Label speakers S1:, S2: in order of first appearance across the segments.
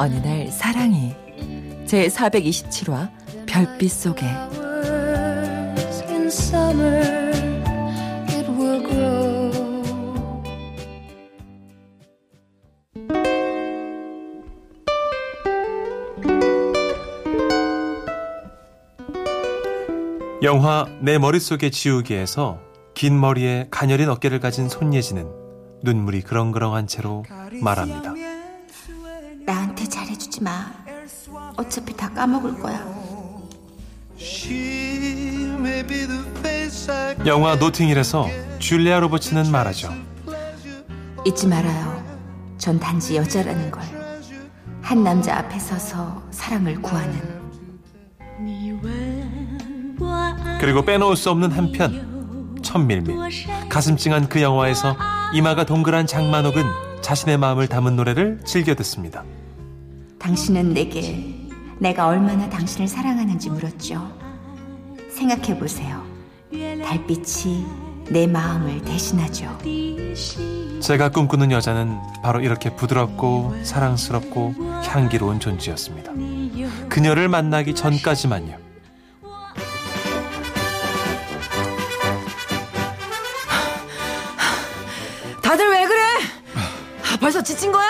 S1: 어느 날 사랑이 제 427화 별빛 속에.
S2: 영화 내 머릿속에 지우개에서 긴 머리에 가녀린 어깨를 가진 손예진은 눈물이 그렁그렁한 채로 말합니다.
S3: 다 까먹을 거야.
S2: 영화 노팅힐에서 줄리아 로버츠는 말하죠.
S3: 잊지 말아요. 전 단지 여자라는 걸. 한 남자 앞에 서서 사랑을 구하는.
S2: 그리고 빼놓을 수 없는 한편 천밀밀 가슴 찡한 그 영화에서 이마가 동그란 장만옥은 자신의 마음을 담은 노래를 즐겨 듣습니다.
S3: 당신은 내게 내가 얼마나 당신을 사랑하는지 물었죠. 생각해 보세요. 달빛이 내 마음을 대신하죠.
S2: 제가 꿈꾸는 여자는 바로 이렇게 부드럽고 사랑스럽고 향기로운 존재였습니다. 그녀를 만나기 전까지만요.
S1: 다들 왜 그래? 아, 벌써 지친 거야?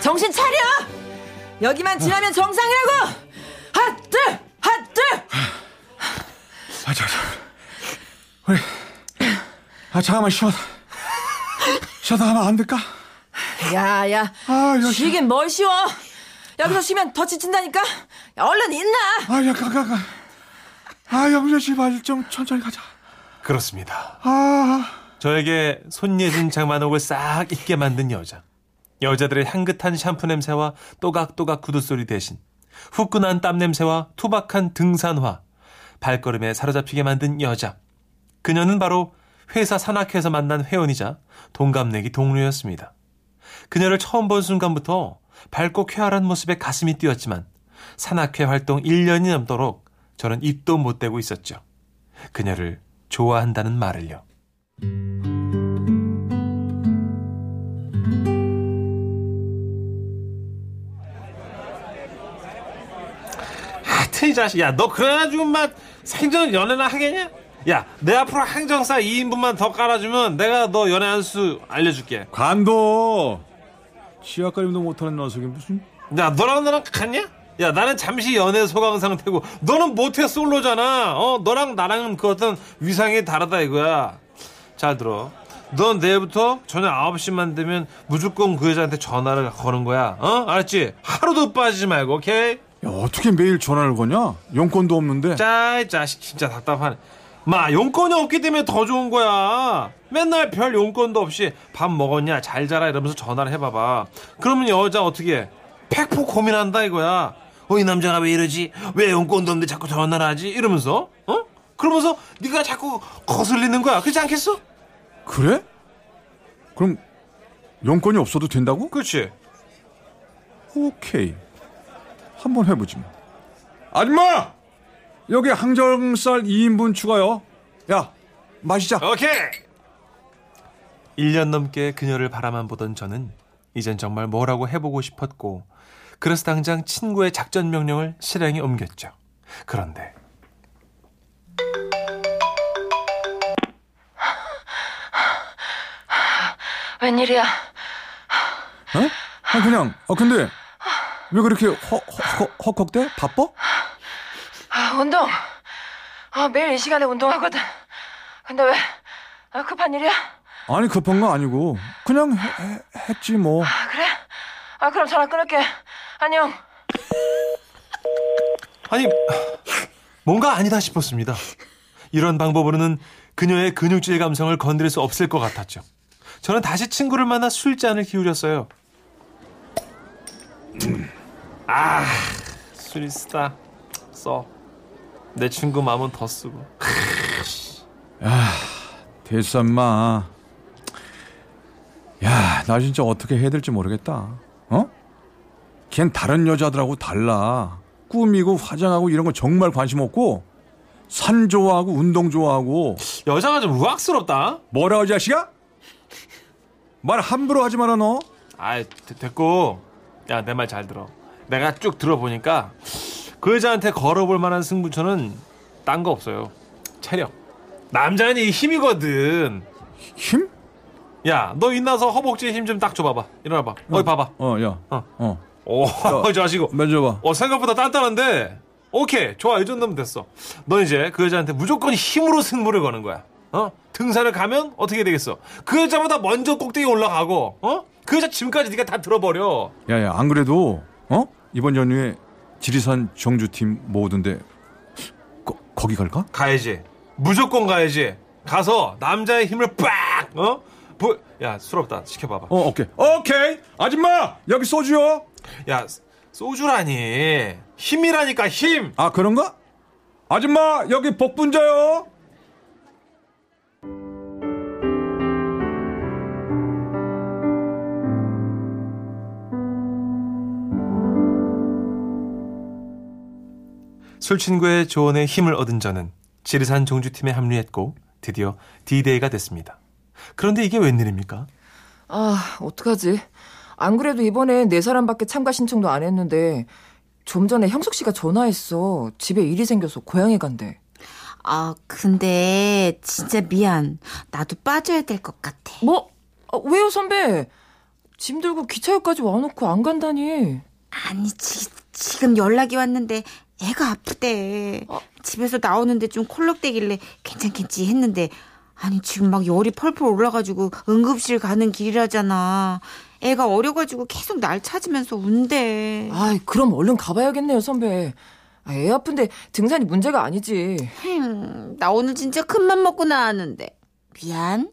S1: 정신 차려! 여기만 지나면 정상이라고! 핫둘! 핫둘!
S4: 아, 저, 저. 우리, 아, 잠깐만 쉬어. 쉬어다 하면 안 될까?
S1: 야, 야,
S4: 아, 여기.
S1: 쉬긴 뭘 쉬워! 여기서 쉬면 더 지친다니까? 야, 얼른 있나!
S4: 아, 야, 가, 가, 가. 아, 영재 씨발 좀 천천히 가자.
S2: 그렇습니다.
S4: 아,
S2: 저에게 손예진 장만옥을 싹 잊게 만든 여자. 여자들의 향긋한 샴푸 냄새와 또각또각 구두 소리 대신 후끈한 땀 냄새와 투박한 등산화. 발걸음에 사로잡히게 만든 여자. 그녀는 바로 회사 산악회에서 만난 회원이자 동갑내기 동료였습니다. 그녀를 처음 본 순간부터 밝고 쾌활한 모습에 가슴이 뛰었지만 산악회 활동 1년이 넘도록 저는 입도 못 대고 있었죠. 그녀를 좋아한다는 말을요. 이 자식 야너 그래가지고 막 생전 연애나 하겠냐? 야 내 앞으로 항정사 2인분만 더 깔아주면 내가 너 연애 한 수 알려줄게
S4: 관도. 치약거림도 못하는 녀석이 무슨.
S2: 야 너랑 나랑 같냐? 야 나는 잠시 연애 소강 상태고 너는 모태 솔로잖아 어 너랑 나랑은 그 어떤 위상이 다르다 이거야 잘 들어 넌 내일부터 저녁 9시만 되면 무조건 그 여자한테 전화를 거는 거야 어 알았지? 하루도 빠지지 말고 오케이?
S4: 야, 어떻게 매일 전화를 거냐? 용건도 없는데.
S2: 짜이 자식 진짜 답답하네 마 용건이 없기 때문에 더 좋은 거야 맨날 별 용건도 없이 밥 먹었냐 잘 자라 이러면서 전화를 해봐봐 그러면 여자 어떻게 해? 팩폭 고민한다 이거야 어 이 남자가 왜 이러지 왜 용건도 없는데 자꾸 전화를 하지 이러면서 어 그러면서 네가 자꾸 거슬리는 거야 그렇지 않겠어
S4: 그래? 그럼 용건이 없어도 된다고?
S2: 그렇지
S4: 오케이. 한번 해보지 뭐. 아줌마! 여기 항정살 2인분 추가요. 야, 마시자.
S2: 오케이 1년 넘게 그녀를 바라만 보던 저는 이젠 정말 뭐라고 해보고 싶었고 그래서 당장 친구의 작전 명령을 실행에 옮겼죠 그런데
S1: 웬일이야?
S4: 어? 아, 그냥, 아, 근데, 왜 그렇게 허, 허, 허, 헉헉대? 바빠?
S1: 아, 운동. 아, 매일 이 시간에 운동하거든. 근데 왜 아, 급한 일이야?
S4: 아니, 급한 거 아니고, 그냥 해- 해- 했지, 뭐.
S1: 아, 그래? 아, 그럼 전화 끊을게. 안녕.
S2: 아니 뭔가 아니다 싶었습니다. 이런 방법으로는 그녀의 근육질 감성을 건드릴 수 없을 것 같았죠. 저는 다시 친구를 만나 술잔을 기울였어요. 아, 술이 쓰다. 써. 내 친구 마음은 더 쓰고.
S4: 됐어, 인마. 야, 나 진짜 어떻게 해야 될지 모르겠다. 어? 걘 다른 여자들하고 달라. 꾸미고 화장하고 이런 거 정말 관심 없고 산 좋아하고 운동 좋아하고
S2: 여자가 좀 우악스럽다.
S4: 뭐라고 이 자식아? 말 함부로 하지 마라 너.
S2: 아이, 되- 됐고. 야, 내 말 잘 들어. 내가 쭉 들어보니까 그 여자한테 걸어볼 만한 승부처는 딴 거 없어요. 체력. 남자는 이 힘이거든.
S4: 힘?
S2: 야, 너 인나서 허벅지에 힘 좀 딱 줘봐봐. 일어나봐. 어디 봐봐.
S4: 어, 야.
S2: 어.
S4: 어.
S2: 오, 좋아하시고.
S4: 만져봐.
S2: 어, 생각보다 단단한데. 오케이, 좋아. 이 정도면 됐어. 너 이제 그 여자한테 무조건 힘으로 승부를 거는 거야. 어? 등산을 가면 어떻게 되겠어? 그 여자보다 먼저 꼭대기 올라가고, 어? 그 여자 짐까지 네가 다 들어버려.
S4: 야, 야, 안 그래도 어? 이번 연휴에 지리산 정주팀 모으던데 거, 거기 갈까?
S2: 가야지. 무조건 가야지. 가서 남자의 힘을 빡! 어? 보, 야, 술 없다. 시켜봐봐.
S4: 어, 오케이. 오케이. 아줌마, 여기 소주요.
S2: 야, 소주라니. 힘이라니까, 힘!
S4: 아, 그런가? 아줌마, 여기 복분자요.
S2: 술친구의 조언에 힘을 얻은 저는 지리산 종주팀에 합류했고 드디어 D-Day가 됐습니다. 그런데 이게 웬일입니까?
S1: 아, 어떡하지? 안 그래도 이번에 네 사람밖에 참가 신청도 안 했는데 좀 전에 형숙 씨가 전화했어. 집에 일이 생겨서 고향에 간대.
S3: 아, 근데 진짜 미안. 나도 빠져야 될 것 같아.
S1: 뭐? 아, 왜요, 선배? 짐 들고 기차역까지 와놓고 안 간다니.
S3: 아니, 지, 지금 연락이 왔는데 애가 아프대. 집에서 나오는데 좀 콜록대길래 괜찮겠지 했는데 아니 지금 막 열이 펄펄 올라가지고 응급실 가는 길이라잖아. 애가 어려가지고 계속 날 찾으면서 운대.
S1: 아이, 그럼 얼른 가봐야겠네요, 선배. 아, 애 아픈데 등산이 문제가 아니지.
S3: 흠, 나 오늘 진짜 큰맘 먹고 나왔는데. 미안.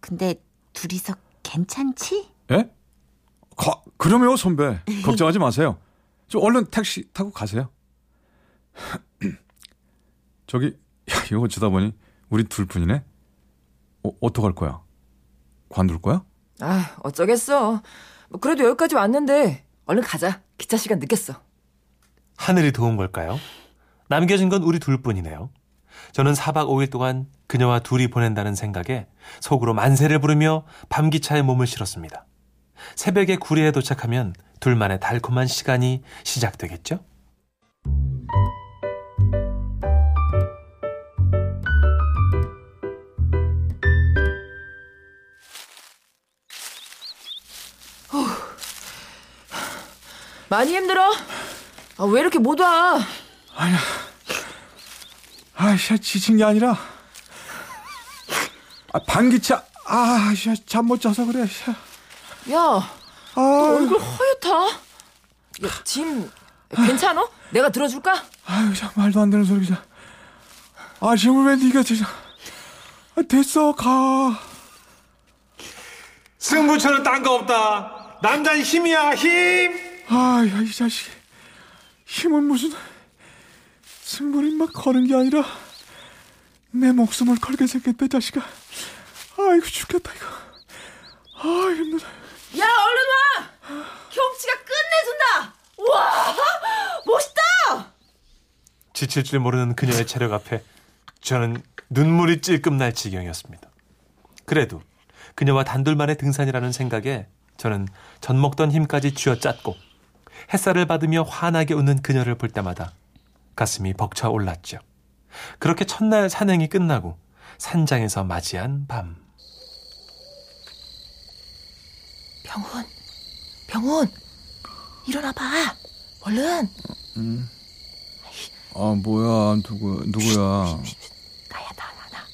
S3: 근데 둘이서 괜찮지?
S4: 예? 가, 그럼요, 선배. 걱정하지 마세요. 저 얼른 택시 타고 가세요. 저기, 야, 이거 어쩌다 보니 우리 둘 뿐이네. 어, 어떡할 거야? 관둘 거야?
S1: 아, 어쩌겠어. 뭐 그래도 여기까지 왔는데 얼른 가자. 기차 시간 늦겠어.
S2: 하늘이 도운 걸까요? 남겨진 건 우리 둘뿐이네요. 저는 4박 5일 동안 그녀와 둘이 보낸다는 생각에 속으로 만세를 부르며 밤기차에 몸을 실었습니다. 새벽에 구리에 도착하면 둘만의 달콤한 시간이 시작되겠죠?
S1: 많이 힘들어? 아, 왜 이렇게 못 와?
S4: 아이씨, 지친 게 아니라. 아, 반기차. 아, 씨, 잠못 자서 그래. 씨.
S1: 야,
S4: 아,
S1: 얼굴 허옇다. 야, 짐 괜찮어? 내가 들어줄까?
S4: 아유, 참 말도 안 되는 소리 자. 아, 지금 왜 네가 진짜. 아, 됐어, 가.
S2: 승부처는 딴 거 없다. 남자는 힘이야, 힘!
S4: 아, 야, 이 자식. 힘은 무슨 승부를 막 거는 게 아니라 내 목숨을 걸게 생겼다, 자식아. 아이고, 죽겠다, 이거. 아, 힘들어.
S1: 야, 얼른 와! 형치가 끝내준다! 와, 멋있다!
S2: 지칠 줄 모르는 그녀의 체력 앞에 저는 눈물이 찔끔 날 지경이었습니다. 그래도 그녀와 단둘만의 등산이라는 생각에 저는 젖 먹던 힘까지 쥐어짰고 햇살을 받으며 환하게 웃는 그녀를 볼 때마다 가슴이 벅차 올랐죠. 그렇게 첫날 산행이 끝나고 산장에서 맞이한 밤.
S1: 병훈, 병훈, 일어나봐. 얼른.
S4: 아, 뭐야, 누구, 누구야.
S1: 나야, 나, 나, 나.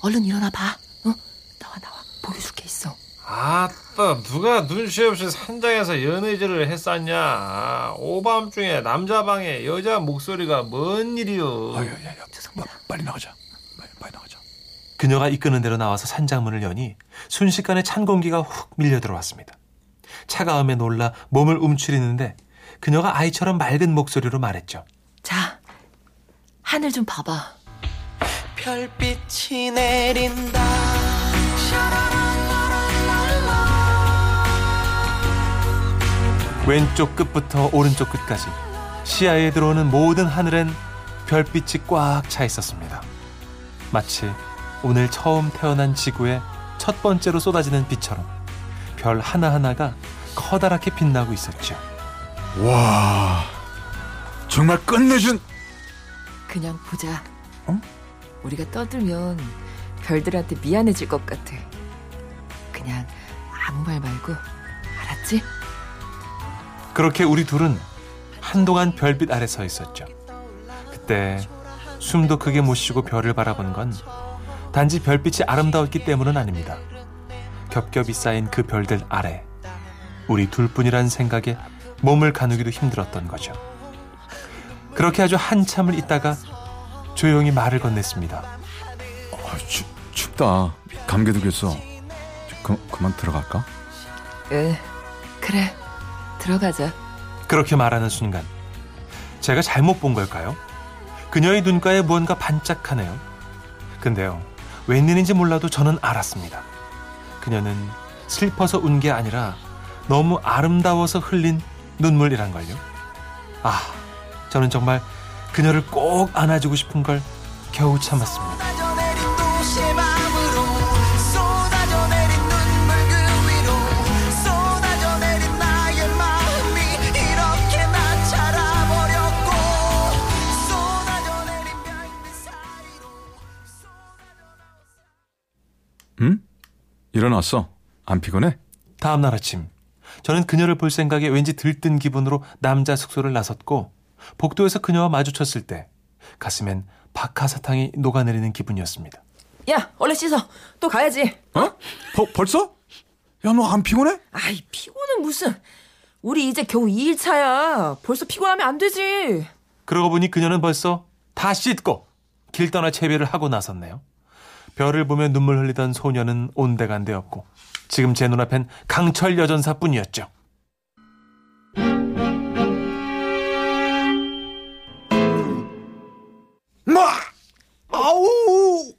S1: 얼른 일어나봐. 어? 나와, 나와. 보여줄 게 있어.
S2: 아 따 누가 눈치 없이 산장에서 연애질을 했었냐 오밤중에 남자 방에 여자 목소리가 뭔 일이요
S4: 야, 야, 야, 빠, 빨리 나가자. 빨리, 빨리 나가자.
S2: 그녀가 이끄는 대로 나와서 산장문을 여니 순식간에 찬 공기가 훅 밀려 들어왔습니다 차가움에 놀라 몸을 움츠리는데 그녀가 아이처럼 맑은 목소리로 말했죠.
S1: 자, 하늘 좀 봐봐.
S5: 별빛이 내린다
S2: 왼쪽 끝부터 오른쪽 끝까지 시야에 들어오는 모든 하늘엔 별빛이 꽉 차 있었습니다. 마치 오늘 처음 태어난 지구에 첫 번째로 쏟아지는 빛처럼 별 하나하나가 커다랗게 빛나고 있었죠.
S4: 와, 정말 끝내준.
S1: 그냥 보자.
S4: 어?
S1: 우리가 떠들면 별들한테 미안해질 것 같아. 그냥 아무 말 말고 알았지?
S2: 그렇게 우리 둘은 한동안 별빛 아래 서 있었죠. 그때 숨도 크게 못 쉬고 별을 바라본 건 단지 별빛이 아름다웠기 때문은 아닙니다. 겹겹이 쌓인 그 별들 아래 우리 둘뿐이란 생각에 몸을 가누기도 힘들었던 거죠. 그렇게 아주 한참을 있다가 조용히 말을 건넸습니다.
S6: 아, 추, 춥다. 감기 도겠어. 그, 그만 들어갈까?
S1: 응, 그래. 들어가자.
S2: 그렇게 말하는 순간 제가 잘못 본 걸까요? 그녀의 눈가에 무언가 반짝하네요. 근데요, 웬일인지 몰라도 저는 알았습니다. 그녀는 슬퍼서 운 게 아니라 너무 아름다워서 흘린 눈물이란 걸요. 아, 저는 정말 그녀를 꼭 안아주고 싶은 걸 겨우 참았습니다.
S6: 일어났어. 안 피곤해?
S2: 다음 날 아침, 저는 그녀를 볼 생각에 왠지 들뜬 기분으로 남자 숙소를 나섰고 복도에서 그녀와 마주쳤을 때 가슴엔 박하사탕이 녹아내리는 기분이었습니다.
S1: 야, 얼른 씻어. 또 가야지.
S4: 어? 버, 벌써? 야, 너 안 피곤해?
S1: 아이, 피곤은 무슨. 우리 이제 겨우 2일차야. 벌써 피곤하면 안 되지.
S2: 그러고 보니 그녀는 벌써 다 씻고 길 떠나 채비를 하고 나섰네요. 별을 보며 눈물 흘리던 소녀는 온데간데 없고 지금 제 눈앞엔 강철 여전사뿐이었죠.
S4: 뭐? 아우!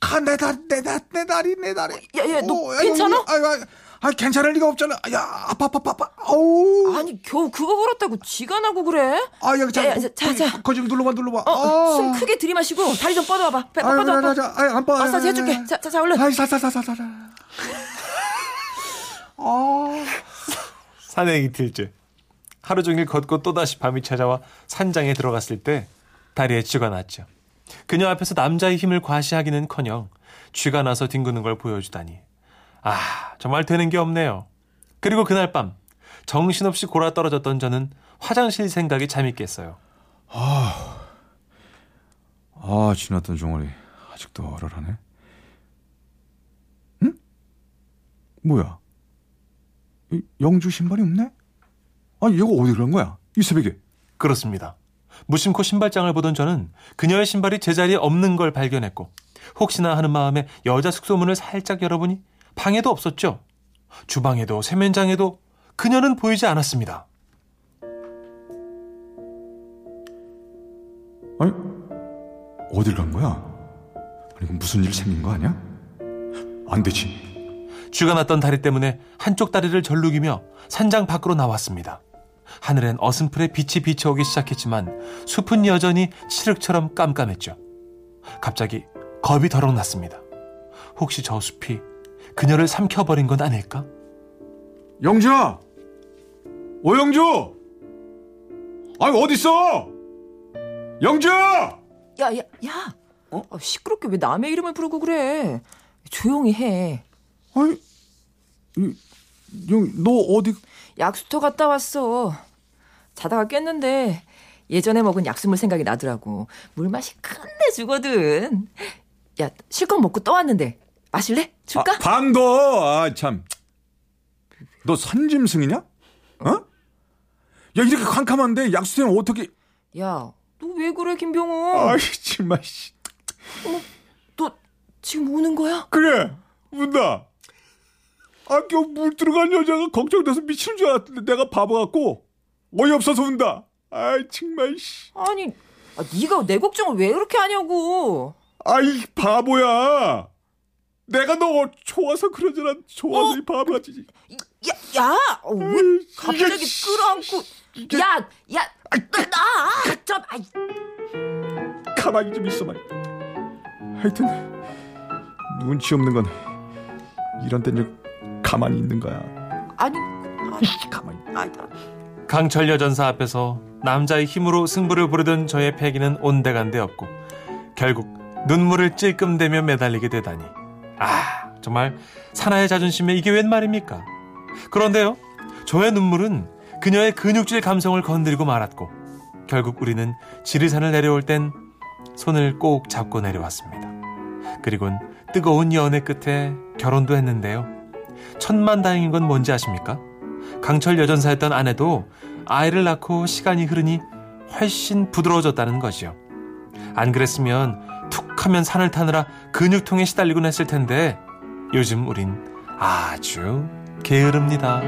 S4: 아, 내 다리, 내 다리, 내 다리, 내 다리.
S1: 야, 야, 너
S4: 어, 야,
S1: 괜찮아?
S4: 아, 아, 아, 괜찮을 리가 없잖아. 야, 아파, 아파, 아파, 아파. 아우.
S1: 아니, 겨우 그거 걸었다고 쥐가 나고 그래?
S4: 아, 여기 자,
S1: 야, 야, 자, 자.
S4: 거기 눌러봐, 눌러봐.
S1: 어,
S4: 아.
S1: 숨 크게 들이마시고 다리 좀 뻗어봐봐. 배,
S4: 아유,
S1: 뻗어,
S4: 자,
S1: 뻗어.
S4: 자, 자, 아유, 안 뻗어.
S1: 마사지 해줄게.
S4: 아유,
S1: 자, 자, 자, 얼른.
S4: 아이, 사사사사사. 아.
S2: 산행 이틀째. 하루 종일 걷고 또다시 밤이 찾아와 산장에 들어갔을 때 다리에 쥐가 났죠. 그녀 앞에서 남자의 힘을 과시하기는커녕 쥐가 나서 뒹구는 걸 보여주다니. 아, 정말 되는 게 없네요. 그리고 그날 밤 정신없이 골아 떨어졌던 저는 화장실 생각이 잠이 깼어요.
S6: 아, 지났던 종아리 아직도 얼얼하네. 응? 뭐야? 이 영주 신발이 없네? 아니, 얘가 어디 간 거야? 이 새벽에.
S2: 그렇습니다. 무심코 신발장을 보던 저는 그녀의 신발이 제자리에 없는 걸 발견했고 혹시나 하는 마음에 여자 숙소문을 살짝 열어보니 방에도 없었죠. 주방에도 세면장에도 그녀는 보이지 않았습니다.
S6: 아니, 어딜 간 거야? 아니, 무슨 일 생긴 거 아니야? 안 되지.
S2: 쥐가 났던 다리 때문에 한쪽 다리를 절룩이며 산장 밖으로 나왔습니다. 하늘엔 어슴풀에 빛이 비쳐오기 시작했지만 숲은 여전히 칠흑처럼 깜깜했죠. 갑자기 겁이 더럭 났습니다. 혹시 저 숲이 그녀를 삼켜버린 건 아닐까?
S4: 영주야! 오, 영주! 아니, 어딨어? 영주야!
S1: 야, 야, 야. 어? 시끄럽게 왜 남의 이름을 부르고 그래? 조용히 해.
S4: 아니, 이, 영, 너 어디,
S1: 약수터 갔다 왔어. 자다가 깼는데 예전에 먹은 약수물 생각이 나더라고. 물 맛이 끝내주거든. 야, 실컷 먹고 떠왔는데 마실래? 줄까?
S6: 아, 반도! 아, 참. 너 선짐승이냐? 어?
S4: 야, 이렇게 캄캄한데 약수터는 어떻게,
S1: 야, 너 왜 그래, 김병호?
S4: 아이, 정말, 씨.
S1: 너 지금 우는 거야?
S4: 그래, 운다. 아껴 물 들어간 여자가 걱정돼서 미치는 줄 알았는데 내가 바보 같고, 어이없어서 운다. 아이 정말 씨.
S1: 아니, 아, 네가 내 걱정을 왜 그렇게 하냐고.
S4: 아이 바보야. 내가 너 좋아서 그러잖아. 좋아서
S1: 어?
S4: 이 바보같이.
S1: 야, 야, 어, 왜
S4: 아이,
S1: 갑자기 끌어안고.
S4: 이게-
S1: 야, 야, 나, 좀, 아이,
S4: 가만히 좀 있어 봐. 하여튼 눈치 없는 건 이런 때는 가만히 있는 거야.
S1: 아니,
S4: 가만히.
S1: 아니, 나-
S2: 강철 여전사 앞에서 남자의 힘으로 승부를 부르던 저의 패기는 온데간데 없고 결국 눈물을 찔끔대며 매달리게 되다니 아 정말 사나의 자존심에 이게 웬 말입니까 그런데요 저의 눈물은 그녀의 근육질 감성을 건드리고 말았고 결국 우리는 지리산을 내려올 땐 손을 꼭 잡고 내려왔습니다 그리곤 뜨거운 연애 끝에 결혼도 했는데요 천만 다행인 건 뭔지 아십니까? 강철 여전사였던 아내도 아이를 낳고 시간이 흐르니 훨씬 부드러워졌다는 것이요. 안 그랬으면 툭 하면 산을 타느라 근육통에 시달리곤 했을 텐데 요즘 우린 아주 게으릅니다.